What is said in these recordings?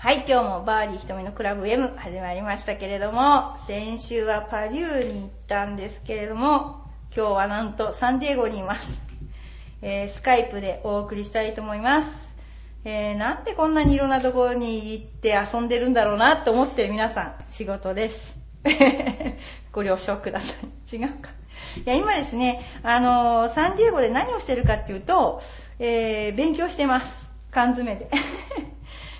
はい、今日もバーディー瞳のクラブ M 始まりましたけれども、先週はパデューに行ったんですけれども、今日はなんとサンディエゴにいます。えースカイプでお送りしたいと思います。えーなんでこんなにいろんなところに行って遊んでるんだろうなって思ってる皆さん、仕事です。ご了承ください。違うか。いや、今ですね、あのーサンディエゴで何をしてるかっていうと、えー勉強してます。缶詰で。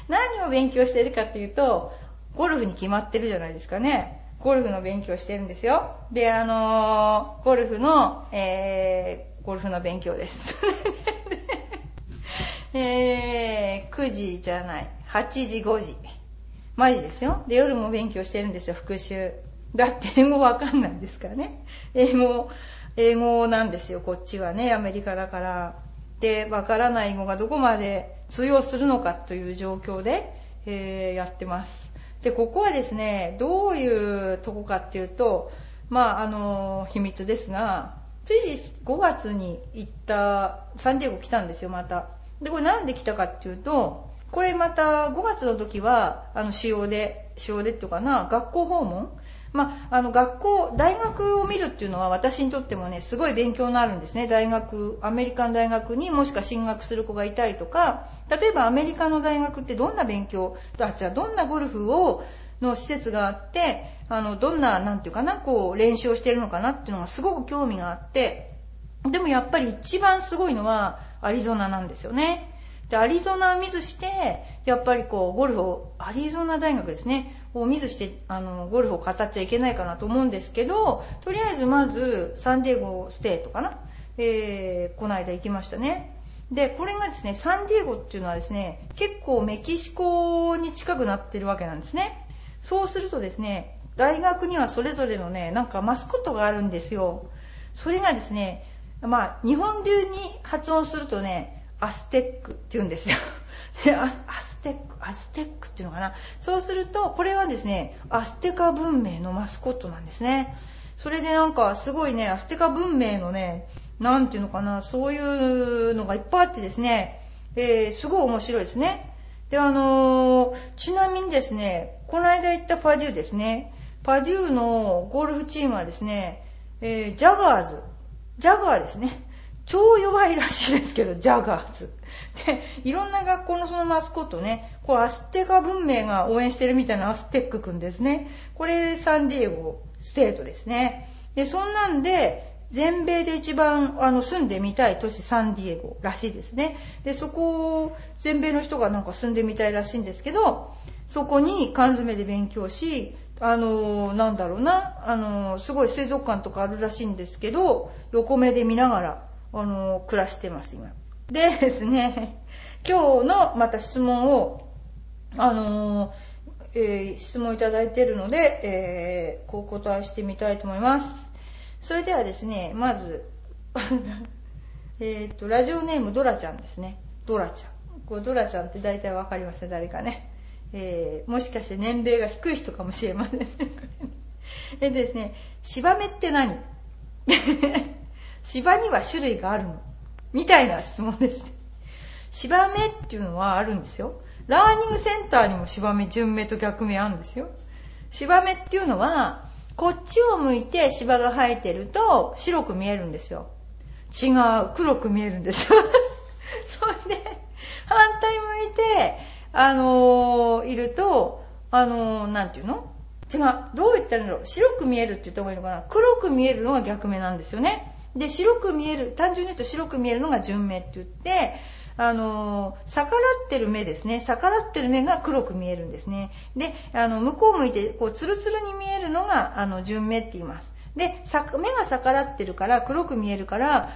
何を勉強してるかっていうと、ゴルフに決まってるじゃないですかね。ゴルフの勉強してるんですよ。で、あのーゴルフの、えーゴルフの勉強です。えー9時じゃない、8時5時。マジですよ。で、夜も勉強してるんですよ、復習。だって英語わかんないですからね。英語、英語なんですよ、こっちはね、アメリカだから。で、わからない英語がどこまで通用するのかという状況で、えーやってます。で、ここはですね、どういうとこかっていうと、まあ、あの、秘密ですが、つい5月に行った、サンディエゴ来たんですよ、また。で、これなんで来たかっていうと、これまた5月の時は、あの、使用で、使用でっていうかな、学校訪問まあ、あの、学校、大学を見るっていうのは私にとってもね、すごい勉強になるんですね。大学、アメリカの大学にもしか進学する子がいたりとか、例えばアメリカの大学ってどんな勉強、あ、じゃあどんなゴルフを、の施設があって、あの、どんな、なんていうかな、こう、練習をしているのかなっていうのがすごく興味があって、でもやっぱり一番すごいのはアリゾナなんですよね。で、アリゾナを見ずして、やっぱりこう、ゴルフを、アリゾナ大学ですね、を見ずして、あの、ゴルフを語っちゃいけないかなと思うんですけど、とりあえずまず、サンディエゴステートかな、えー、この間行きましたね。で、これがですね、サンディエゴっていうのはですね、結構メキシコに近くなってるわけなんですね。そうするとですね、大学にはそれぞれのね、なんかマスコットがあるんですよ。それがですね、まあ、日本流に発音するとね、アステックって言うんですよ。アステック、アステックっていうのかな。そうすると、これはですね、アステカ文明のマスコットなんですね。それでなんかすごいね、アステカ文明のね、なんていうのかな、そういうのがいっぱいあってですね、えー、すごい面白いですね。で、あのーちなみにですね、この間行ったパデューですね、パデューのゴルフチームはですね、えージャガーズ、ジャガーですね。超弱いらしいですけど、ジャガーズ。で、いろんな学校のそのマスコットね、これアステカ文明が応援してるみたいなアステックくんですね。これサンディエゴステートですね。で、そんなんで、全米で一番あの住んでみたい都市サンディエゴらしいですね。で、そこを全米の人がなんか住んでみたいらしいんですけど、そこに缶詰で勉強し、あのーなんだろうな、あのーすごい水族館とかあるらしいんですけど、横目で見ながら、あの暮らしてます、今。でですね、今日のまた質問を、あのえー質問いただいているので、えーこう答えしてみたいと思います。それではですね、まず、えっと、ラジオネームドラちゃんですね。ドラちゃん。こうドラちゃんって大体わかります？ね、誰かね。えーもしかして年齢が低い人かもしれませんね。これねですね、芝目って何？芝には種類があるのみたいな質問です。芝目っていうのはあるんですよ。ラーニングセンターにも芝目、順目と逆目あるんですよ。芝目っていうのは、こっちを向いて芝が生えてると白く見えるんですよ。違う、黒く見えるんですよ。それで、反対向いて、あのーいると、あのーなんていうの？違う、どう言ったらいいんだろう。白く見えるって言った方がいいのかな。黒く見えるのが逆目なんですよね。で、白く見える、単純に言うと白く見えるのが順目って言って、あの逆らってる目ですね。逆らってる目が黒く見えるんですね。で、あの、向こう向いて、こう、ツルツルに見えるのが、あの、順目って言います。で、目が逆らってるから、黒く見えるから、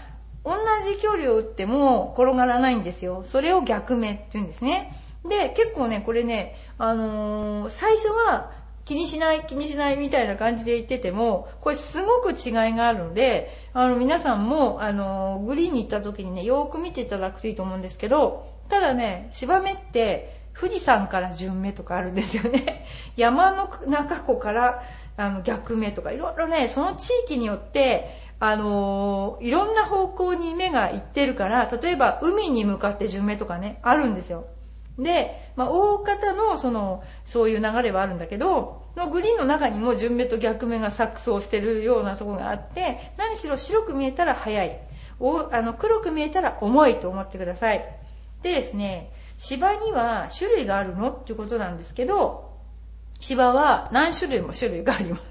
同じ距離を打っても転がらないんですよ。それを逆目って言うんですね。で、結構ね、これね、あのー最初は気にしない気にしないみたいな感じで言っててもこれすごく違いがあるのであの皆さんもあのグリーンに行った時にねよーく見ていただくといいと思うんですけどただね芝目って富士山から順目とかあるんですよね。山の中湖からあの逆目とかいろいろねその地域によってあのいろんな方向に目が行ってるから例えば海に向かって順目とかねあるんですよ。で、まあ、大方のそのそういう流れはあるんだけどグリーンの中にも順目と逆目が錯綜してるようなとこがあって何しろ白く見えたら速い。おあの黒く見えたら重いと思ってください。でですね芝には種類があるのっていうことなんですけど芝は何種類も種類があります。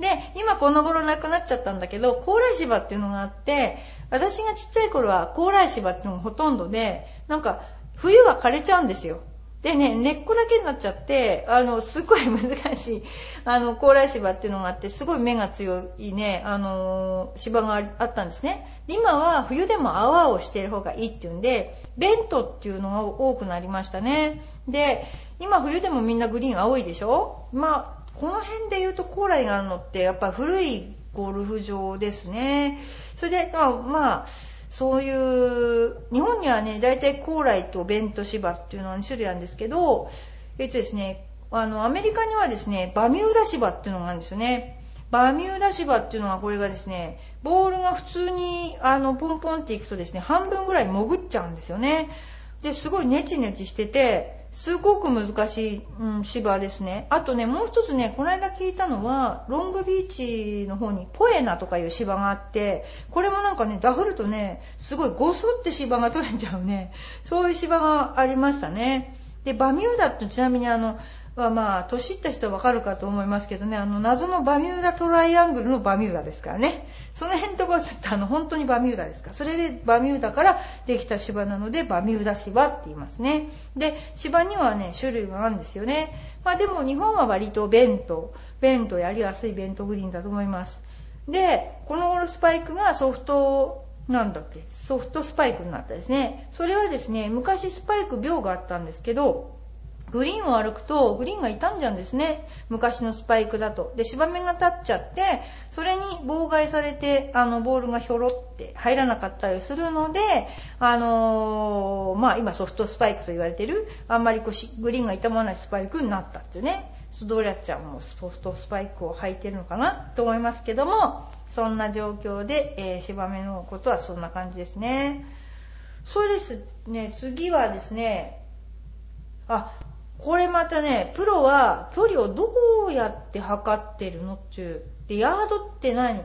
で今この頃なくなっちゃったんだけど高麗芝っていうのがあって私がちっちゃい頃は高麗芝っていうのがほとんどでなんか冬は枯れちゃうんですよ。でね、根っこだけになっちゃって、あの、すごい難しい、あの、高麗芝っていうのがあって、すごい目が強いね、あの、芝があったんですね。今は冬でも泡をしている方がいいっていうんで、ベントっていうのが多くなりましたね。で、今冬でもみんなグリーン青いでしょ？まあ、この辺で言うと高麗があるのって、やっぱ古いゴルフ場ですね。それで、まあ、まあそういう日本にはね大体高麗とベント芝っていうのは2種類あるんですけどえっとですねあのアメリカにはですねバミューダ芝っていうのがあるんですよね。バミューダ芝っていうのはこれがですねボールが普通にあのポンポンっていくとですね半分ぐらい潜っちゃうんですよね。ですごいネチネチしててすごく難しい、うん、芝ですね。あとね、もう一つね、この間聞いたのは、ロングビーチの方にポエナとかいう芝があって、これもなんかね、ダフるとね、すごいゴソって芝が取れちゃうね、そういう芝がありましたね。で、バミューダってちなみにあの、はまあ、年いった人はわかるかと思いますけどね、あの、謎のバミューダトライアングルのバミューダですからね。その辺のところちょっとあの、本当にバミューダですか。それでバミューダからできた芝なので、バミューダ芝って言いますね。で、芝にはね、種類があるんですよね。まあでも日本は割とベント、ベントやりやすいベントグリーンだと思います。で、この頃スパイクがソフトなんだっけ？ソフトスパイクになったですね。それはですね、昔スパイク病があったんですけど、グリーンを歩くとグリーンが傷んじゃうんですね。昔のスパイクだと。で芝目が立っちゃってそれに妨害されてあのボールがひょろって入らなかったりするのであのー、まあ今ソフトスパイクと言われてるあんまりこうグリーンが傷まないスパイクになったっていうね。ドリャッチャーもソフトスパイクを履いてるのかな？と思いますけどもそんな状況で、えー、芝目のことはそんな感じですね。そうですね次はですねあこれまたね、プロは距離をどうやって測ってるのっていう。で、ヤードって何っ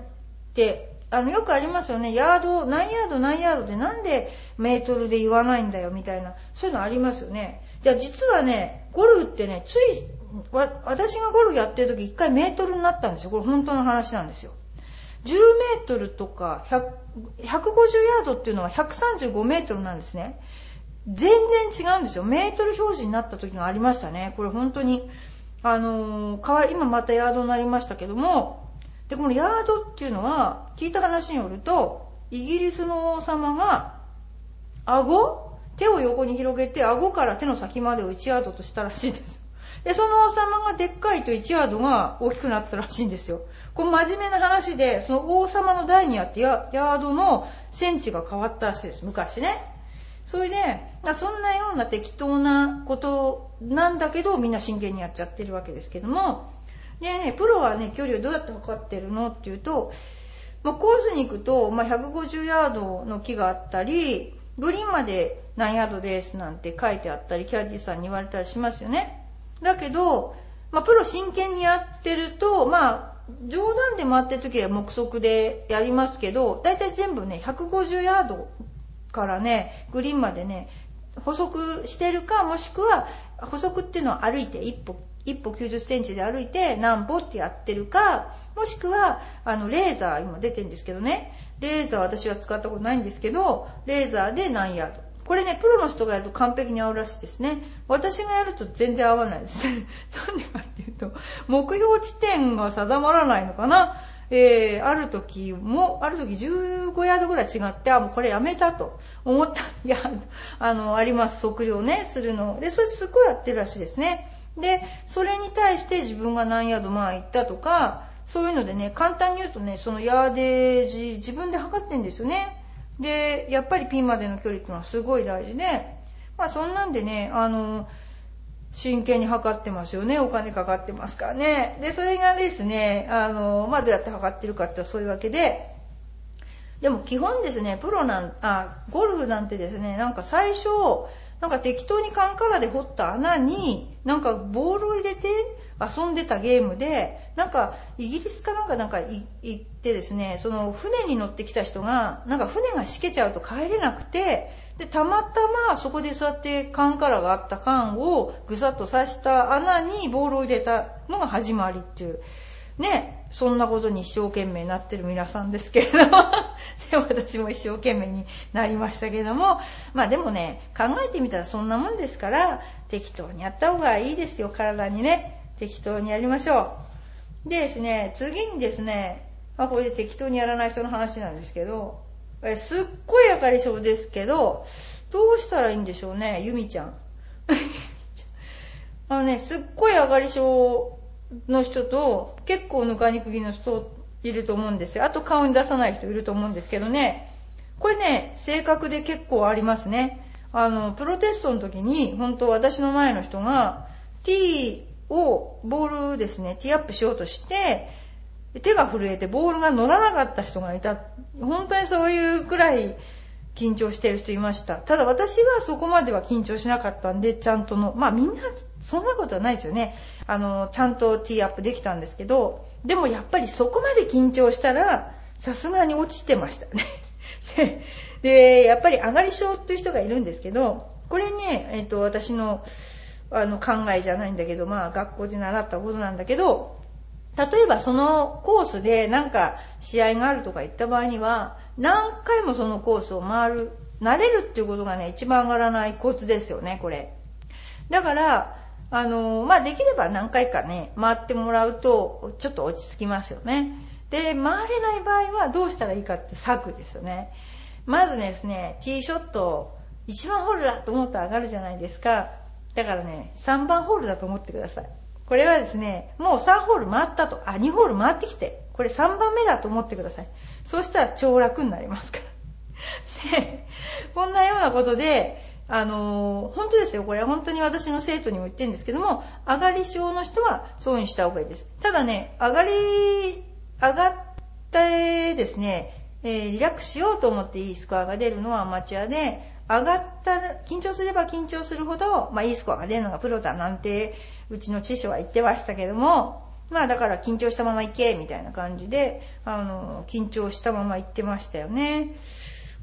て、あの、よくありますよね。ヤード、何ヤード何ヤードでなんでメートルで言わないんだよみたいな、そういうのありますよね。じゃあ実はね、ゴルフってね、つい、私がゴルフやってる時一回メートルになったんですよ。これ本当の話なんですよ。10メートルとか150ヤードっていうのは135メートルなんですね。全然違うんですよ。メートル表示になった時がありましたね。これ本当に、あのー、変わり、今またヤードになりましたけども、で、このヤードっていうのは、聞いた話によると、イギリスの王様が、顎？手を横に広げて、顎から手の先までを1ヤードとしたらしいです。で、その王様がでっかいと1ヤードが大きくなったらしいんですよ。これ真面目な話で、その王様の代にあってヤードのセンチが変わったらしいです。昔ね。それで、そんなような適当なことなんだけど、みんな真剣にやっちゃってるわけですけども、でね、プロはね、距離をどうやって測ってるのっていうと、まあ、コースに行くと、まあ、150ヤードの木があったり、グリーンまで何ヤードですなんて書いてあったり、キャディーさんに言われたりしますよね。だけど、まあ、プロ真剣にやってると、まあ、冗談で回ってる時は目測でやりますけど、だいたい全部ね、150ヤードからね、グリーンまでね、補足してるか、もしくは、補足っていうのは歩いて、一歩、一歩90センチで歩いて何歩ってやってるか、もしくは、あの、レーザー、今出てるんですけどね、レーザー私は使ったことないんですけど、レーザーで何ヤード。これね、プロの人がやると完璧に合うらしいですね。私がやると全然合わないです。なんでかっていうと、目標地点が定まらないのかな。えー、ある時も、ある時15ヤードぐらい違って、あ、もうこれやめたと思ったヤード、あの、あります。測量ね、するの。で、それすごいやってるらしいですね。で、それに対して自分が何ヤード前行ったとか、そういうのでね、簡単に言うとね、そのヤーデージ自分で測ってんですよね。で、やっぱりピンまでの距離っていうのはすごい大事で、まあそんなんでね、あの、真剣に測ってますよね。お金かかってますからね。で、それがですね、あの、まあどうやって測ってるかってそういうわけで、でも基本ですね、プロなん、あ、ゴルフなんてですね、なんか最初、なんか適当にカンカラで掘った穴に、なんかボールを入れて遊んでたゲームで、なんかイギリスかなんかなんか行ってですね、その船に乗ってきた人が、なんか船がしけちゃうと帰れなくて、で、たまたまそこで座って缶からがあった缶をぐさっと刺した穴にボールを入れたのが始まりっていう。ね、そんなことに一生懸命なってる皆さんですけれども で私も一生懸命になりましたけども、まあでもね、考えてみたらそんなもんですから、適当にやった方がいいですよ、体にね。適当にやりましょう。でですね、次にですね、まあこれで適当にやらない人の話なんですけど、すっごい明かり症ですけど、どうしたらいいんでしょうね、ゆみちゃん。あのね、すっごい上がり症の人と、結構ぬかにくぎの人いると思うんですよ。あと顔に出さない人いると思うんですけどね。これね、性格で結構ありますね。あの、プロテストの時に、本当私の前の人が、T を、ボールですね、ティーアップしようとして、手が震えてボールが乗らなかった人がいた。本当にそういうくらい緊張してる人いました。ただ私はそこまでは緊張しなかったんで、ちゃんとの、まあみんなそんなことはないですよね。あの、ちゃんとティーアップできたんですけど、でもやっぱりそこまで緊張したら、さすがに落ちてましたね。で、やっぱり上がり症っていう人がいるんですけど、これね、えっ、と、私のあの考えじゃないんだけど、まあ学校で習ったことなんだけど、例えばそのコースでなんか試合があるとか言った場合には、何回もそのコースを回る、慣れるっていうことがね、一番上がらないコツですよね、これ。だから、あの、まあ、できれば何回かね、回ってもらうと、ちょっと落ち着きますよね。で、回れない場合はどうしたらいいかって策ですよね。まずですね、ティーショット、1番ホールだと思ったら上がるじゃないですか。だからね、3番ホールだと思ってください。これはですね、もう3ホール回ったと、あ、2ホール回ってきて、これ3番目だと思ってください。そうしたら超楽になりますから。で、こんなようなことで、あのー、本当ですよ。これ本当に私の生徒にも言ってるんですけども、上がり症の人はそうにした方がいいです。ただね、上がり、上がってですね、えー、リラックスしようと思っていいスコアが出るのはアマチュアで、上がったら、緊張すれば緊張するほど、まあいいスコアが出るのがプロだなんてうちの師匠は言ってましたけども、まあだから緊張したまま行け、みたいな感じで、あの、緊張したまま行ってましたよね。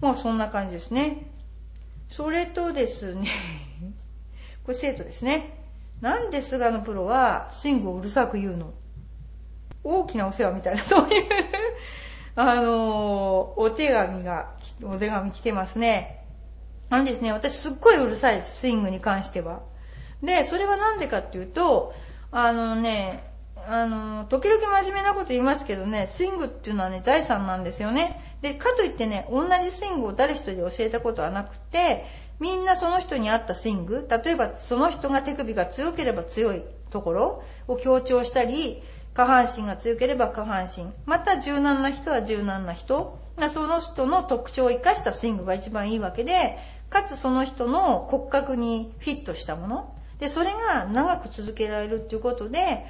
もうそんな感じですね。それとですね、これ生徒ですね。なんで菅野プロはスイングをうるさく言うの大きなお世話みたいな、そういうあの、お手紙が、お手紙来てますね。あのですね、私すっごいうるさいです、スイングに関しては。で、それはなんでかっていうと、あのね、あの、時々真面目なこと言いますけどね、スイングっていうのはね、財産なんですよね。で、かといってね、同じスイングを誰一人で教えたことはなくて、みんなその人に合ったスイング、例えばその人が手首が強ければ強いところを強調したり、下半身が強ければ下半身、また柔軟な人は柔軟な人、その人の特徴を生かしたスイングが一番いいわけで、かつその人の骨格にフィットしたもの、で、それが長く続けられるっていうことで、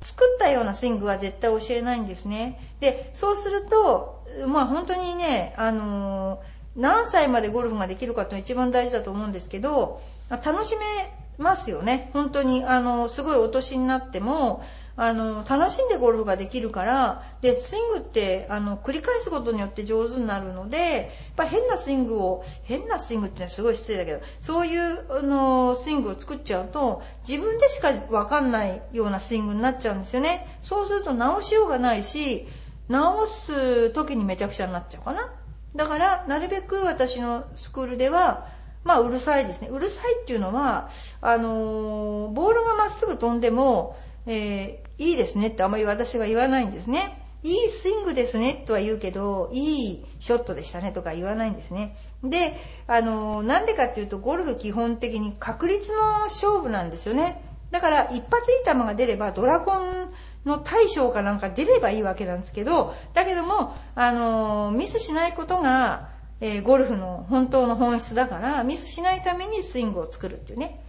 作ったようなスイングは絶対教えないんですね。で、そうすると、まあ本当にね、あのー、何歳までゴルフができるかっていうのが一番大事だと思うんですけど、楽しめますよね。本当に、あの、すごいお年になっても、あの、楽しんでゴルフができるから、で、スイングって、あの、繰り返すことによって上手になるので、やっぱ変なスイングを、変なスイングってすごい失礼だけど、そういう、あの、スイングを作っちゃうと、自分でしかわかんないようなスイングになっちゃうんですよね。そうすると直しようがないし、直す時にめちゃくちゃになっちゃうかな。だから、なるべく私のスクールでは、まあ、うるさいですね。うるさいっていうのは、あのボールがまっすぐ飛んでも、えー、いいですねってあまり私は言わないんですね。いいスイングですねとは言うけど、いいショットでしたねとか言わないんですね。で、あの、なんでかっていうと、ゴルフ基本的に確率の勝負なんですよね。だから一発いい球が出ればドラゴンの大将かなんか出ればいいわけなんですけど、だけども、あのミスしないことが、えー、ゴルフの本当の本質だから、ミスしないためにスイングを作るっていうね。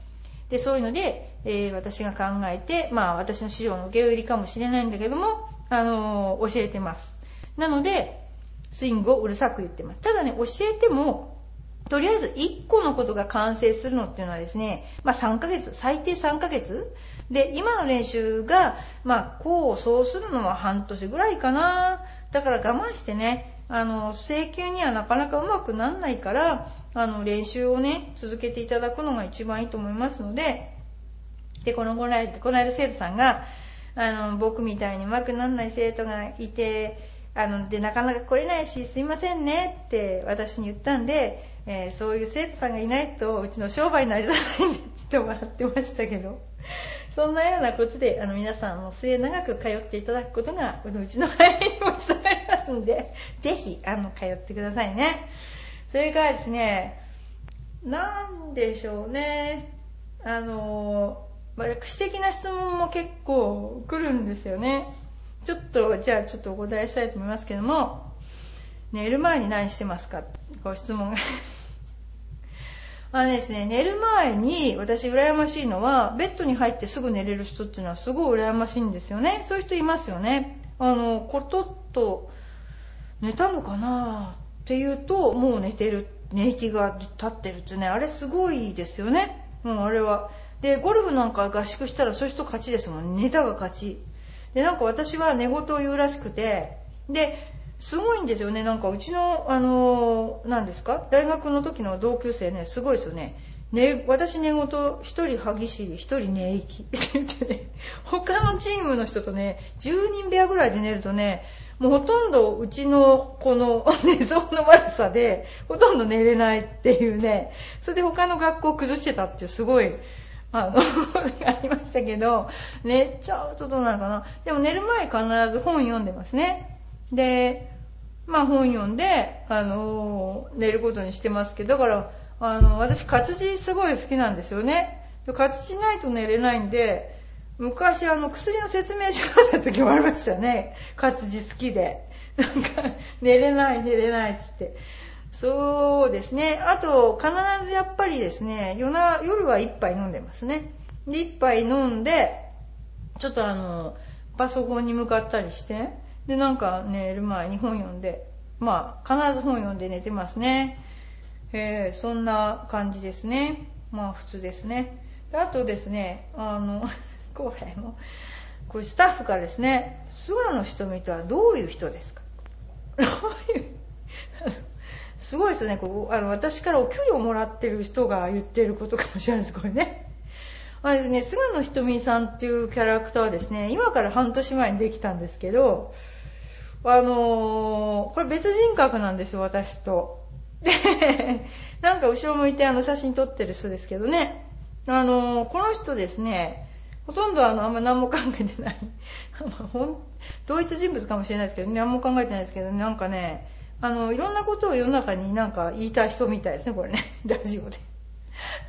で、そういうので、えー、私が考えて、まあ私の資料の受け売りかもしれないんだけども、あの教えてます。なので、スイングをうるさく言ってます。ただね、教えても、とりあえず1個のことが完成するのっていうのはですね、まあ3ヶ月、最低3ヶ月で、今の練習が、まあ、こう、そうするのは半年ぐらいかな。だから我慢してね、あの、請求にはなかなかうまくなんないから、あの、練習をね、続けていただくのが一番いいと思いますので、で、このこの間、この間生徒さんが、あの、僕みたいにうまくなんない生徒がいて、あの、で、なかなか来れないし、すいませんねって私に言ったんで、えー、そういう生徒さんがいないと、うちの商売になりたないんでって笑ってましたけど、そんなようなことで、あの、皆さんも末永く通っていただくことが、うちの会にも伝えますんで、ぜひ、あの、通ってくださいね。それからですね、なんでしょうね、あの、歴史的な質問も結構来るんですよね。ちょっと、じゃあちょっとお答えしたいと思いますけども、寝る前に何してますか？ご質問があのですね、寝る前に私羨ましいのは、ベッドに入ってすぐ寝れる人っていうのはすごい羨ましいんですよね。そういう人いますよね。あの、ことと寝たのかなっていうと、もう寝てる、寝息が立ってるってね、あれすごいですよね。うん、あれは。で、ゴルフなんか合宿したらそういう人勝ちですもん。寝たが勝ち。で、なんか私は寝言を言うらしくて、で、すごいんですよね。なんかうちの、あのー、何ですか？大学の時の同級生ね、すごいですよね。ね、私寝言、一人歯ぎしり、一人寝息って言ってね、他のチームの人とね、10人部屋ぐらいで寝るとね、もうほとんどうちのこの 寝相の悪さで、ほとんど寝れないっていうね、それで他の学校崩してたっていうすごい、あの、ありましたけど、寝ちゃうとどうなのかな。でも寝る前必ず本読んでますね。で、まあ本読んで、あの寝ることにしてますけど、だから、あの、私活字すごい好きなんですよね。活字ないと寝れないんで、昔あの薬の説明書読んだ時もありましたね。活字好きで。なんか、寝れない、寝れないっつって。そうですね。あと、必ずやっぱりですね、夜な夜は一杯飲んでますね。で、一杯飲んで、ちょっとあの、パソコンに向かったりして、で、なんか寝る前に本読んで、まあ、必ず本読んで寝てますね。えー、そんな感じですね。まあ、普通ですね。であとですね、あの、これも、これスタッフからですね、菅野瞳とはどういう人ですか？どういうすごいですよね。こうあの私からお給料もらってる人が言ってることかもしれないです。これね。まあですね、菅野瞳さんっていうキャラクターはですね、今から半年前にできたんですけど、あのー、これ別人格なんですよ、私と。で、なんか後ろ向いてあの写真撮ってる人ですけどね。あのー、この人ですね、ほとんどあの、あんま何も考えてない。ほん同一人物かもしれないですけど、何も考えてないですけど、なんかね、あの、いろんなことを世の中になんか言いたい人みたいですね、これね。ラジオで。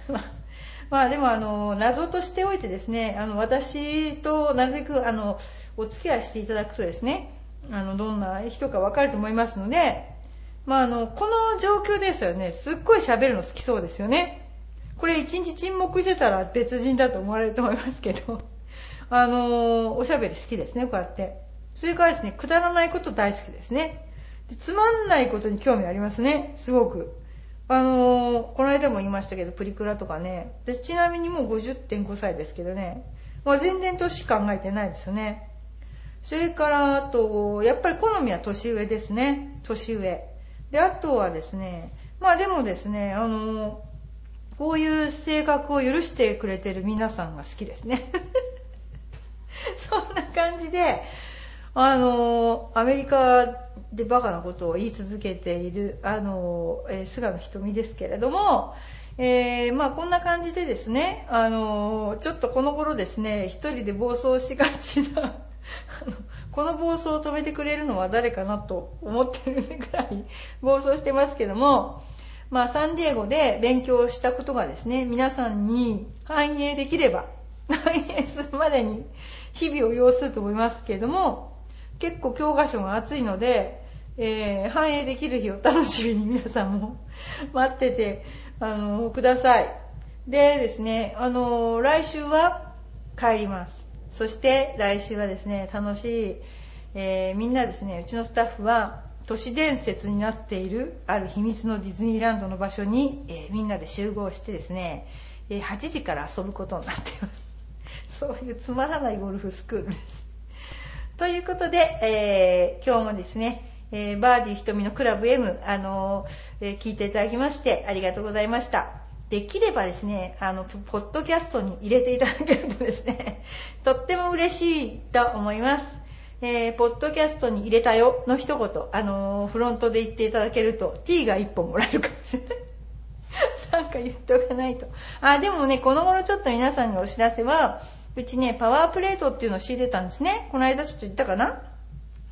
まあでもあの、謎としておいてですね、あの、私となるべくあの、お付き合いしていただくとですね、あの、どんな人かわかると思いますので、まああの、この状況ですよね、すっごい喋るの好きそうですよね。これ一日沈黙してたら別人だと思われると思いますけど、あの、おしゃべり好きですね、こうやって。それからですね、くだらないこと大好きですね。でつまんないことに興味ありますね、すごく。あのこの間も言いましたけど、プリクラとかね。でちなみにもう50.5歳ですけどね。まあ、全然年考えてないですよね。それから、あと、やっぱり好みは年上ですね。年上。で、あとはですね、まあでもですね、あの、こういう性格を許してくれてる皆さんが好きですね。そんな感じで、あの、アメリカでバカなことを言い続けている、あの、えー、菅野瞳ですけれども、えー、まあこんな感じでですね、あの、ちょっとこの頃ですね、一人で暴走しがちな この暴走を止めてくれるのは誰かなと思ってるぐらい暴走してますけども、まあサンディエゴで勉強したことがですね、皆さんに反映できれば、来年するまでに日々を要すると思いますけれども、結構教科書が厚いので、えー、反映できる日を楽しみに 皆さんも 待ってて、あのー、ください。でですね、あのー、来週は帰ります。そして来週はですね、楽しい、えー、みんなですね、うちのスタッフは都市伝説になっているある秘密のディズニーランドの場所に、えー、みんなで集合してですね、えー、8時から遊ぶことになっています。そういうつまらないゴルフスクールです。ということで、えー、今日もですね、え、バーディー瞳のクラブ M、あの、え、聞いていただきましてありがとうございました。できればですね、あの、ポッドキャストに入れていただけるとですね、とっても嬉しいと思います。えー、ポッドキャストに入れたよの一言、あのー、フロントで言っていただけると、T が1本もらえるかもしれない。なんか言っておかないと。あ、でもね、この頃ちょっと皆さんにお知らせは、うちね、パワープレートっていうのを仕入れたんですね。この間ちょっと言ったかな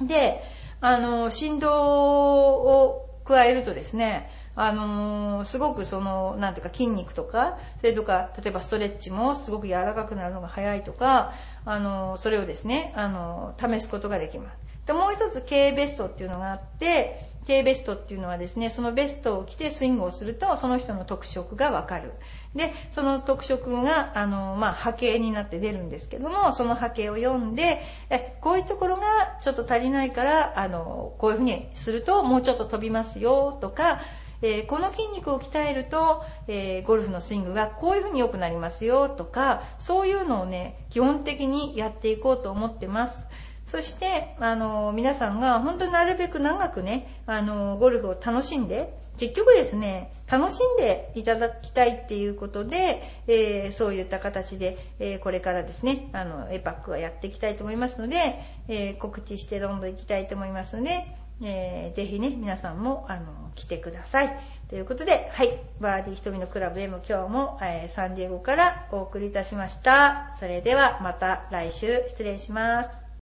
で、あの、振動を加えるとですね、あのー、すごくその、なんていうか筋肉とか、それとか、例えばストレッチもすごく柔らかくなるのが早いとか、あのー、それをですね、あのー、試すことができます。で、もう一つ、K ベストっていうのがあって、K ベストっていうのはですね、そのベストを着てスイングをすると、その人の特色がわかる。で、その特色が、あの、まあ、波形になって出るんですけども、その波形を読んで、え、こういうところがちょっと足りないから、あの、こういうふうにするともうちょっと飛びますよ、とか、えー、この筋肉を鍛えると、えー、ゴルフのスイングがこういうふうに良くなりますよとか、そういうのをね、基本的にやっていこうと思ってます。そして、あの、皆さんが本当になるべく長くね、あの、ゴルフを楽しんで、結局ですね、楽しんでいただきたいっていうことで、えー、そういった形で、えー、これからですね、あの、エパックはやっていきたいと思いますので、えー、告知してどんどん行きたいと思いますので、えー、ぜひね、皆さんも、あの、来てください。ということで、はい、バーディー瞳のクラブ M 今日も、えー、サンディエゴからお送りいたしました。それではまた来週失礼します。